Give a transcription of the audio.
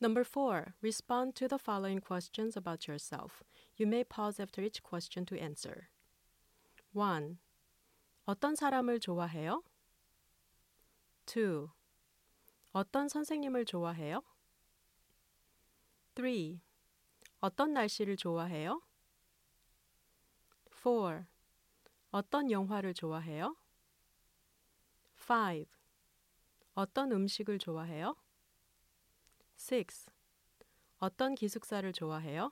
Number four, respond to the following questions about yourself. You may pause after each question to answer. 1. 어떤 사람을 좋아해요? 2. 어떤 선생님을 좋아해요? 3. 어떤 날씨를 좋아해요? 4. 어떤 영화를 좋아해요? 5. 어떤 음식을 좋아해요? 6. 어떤 기숙사를 좋아해요?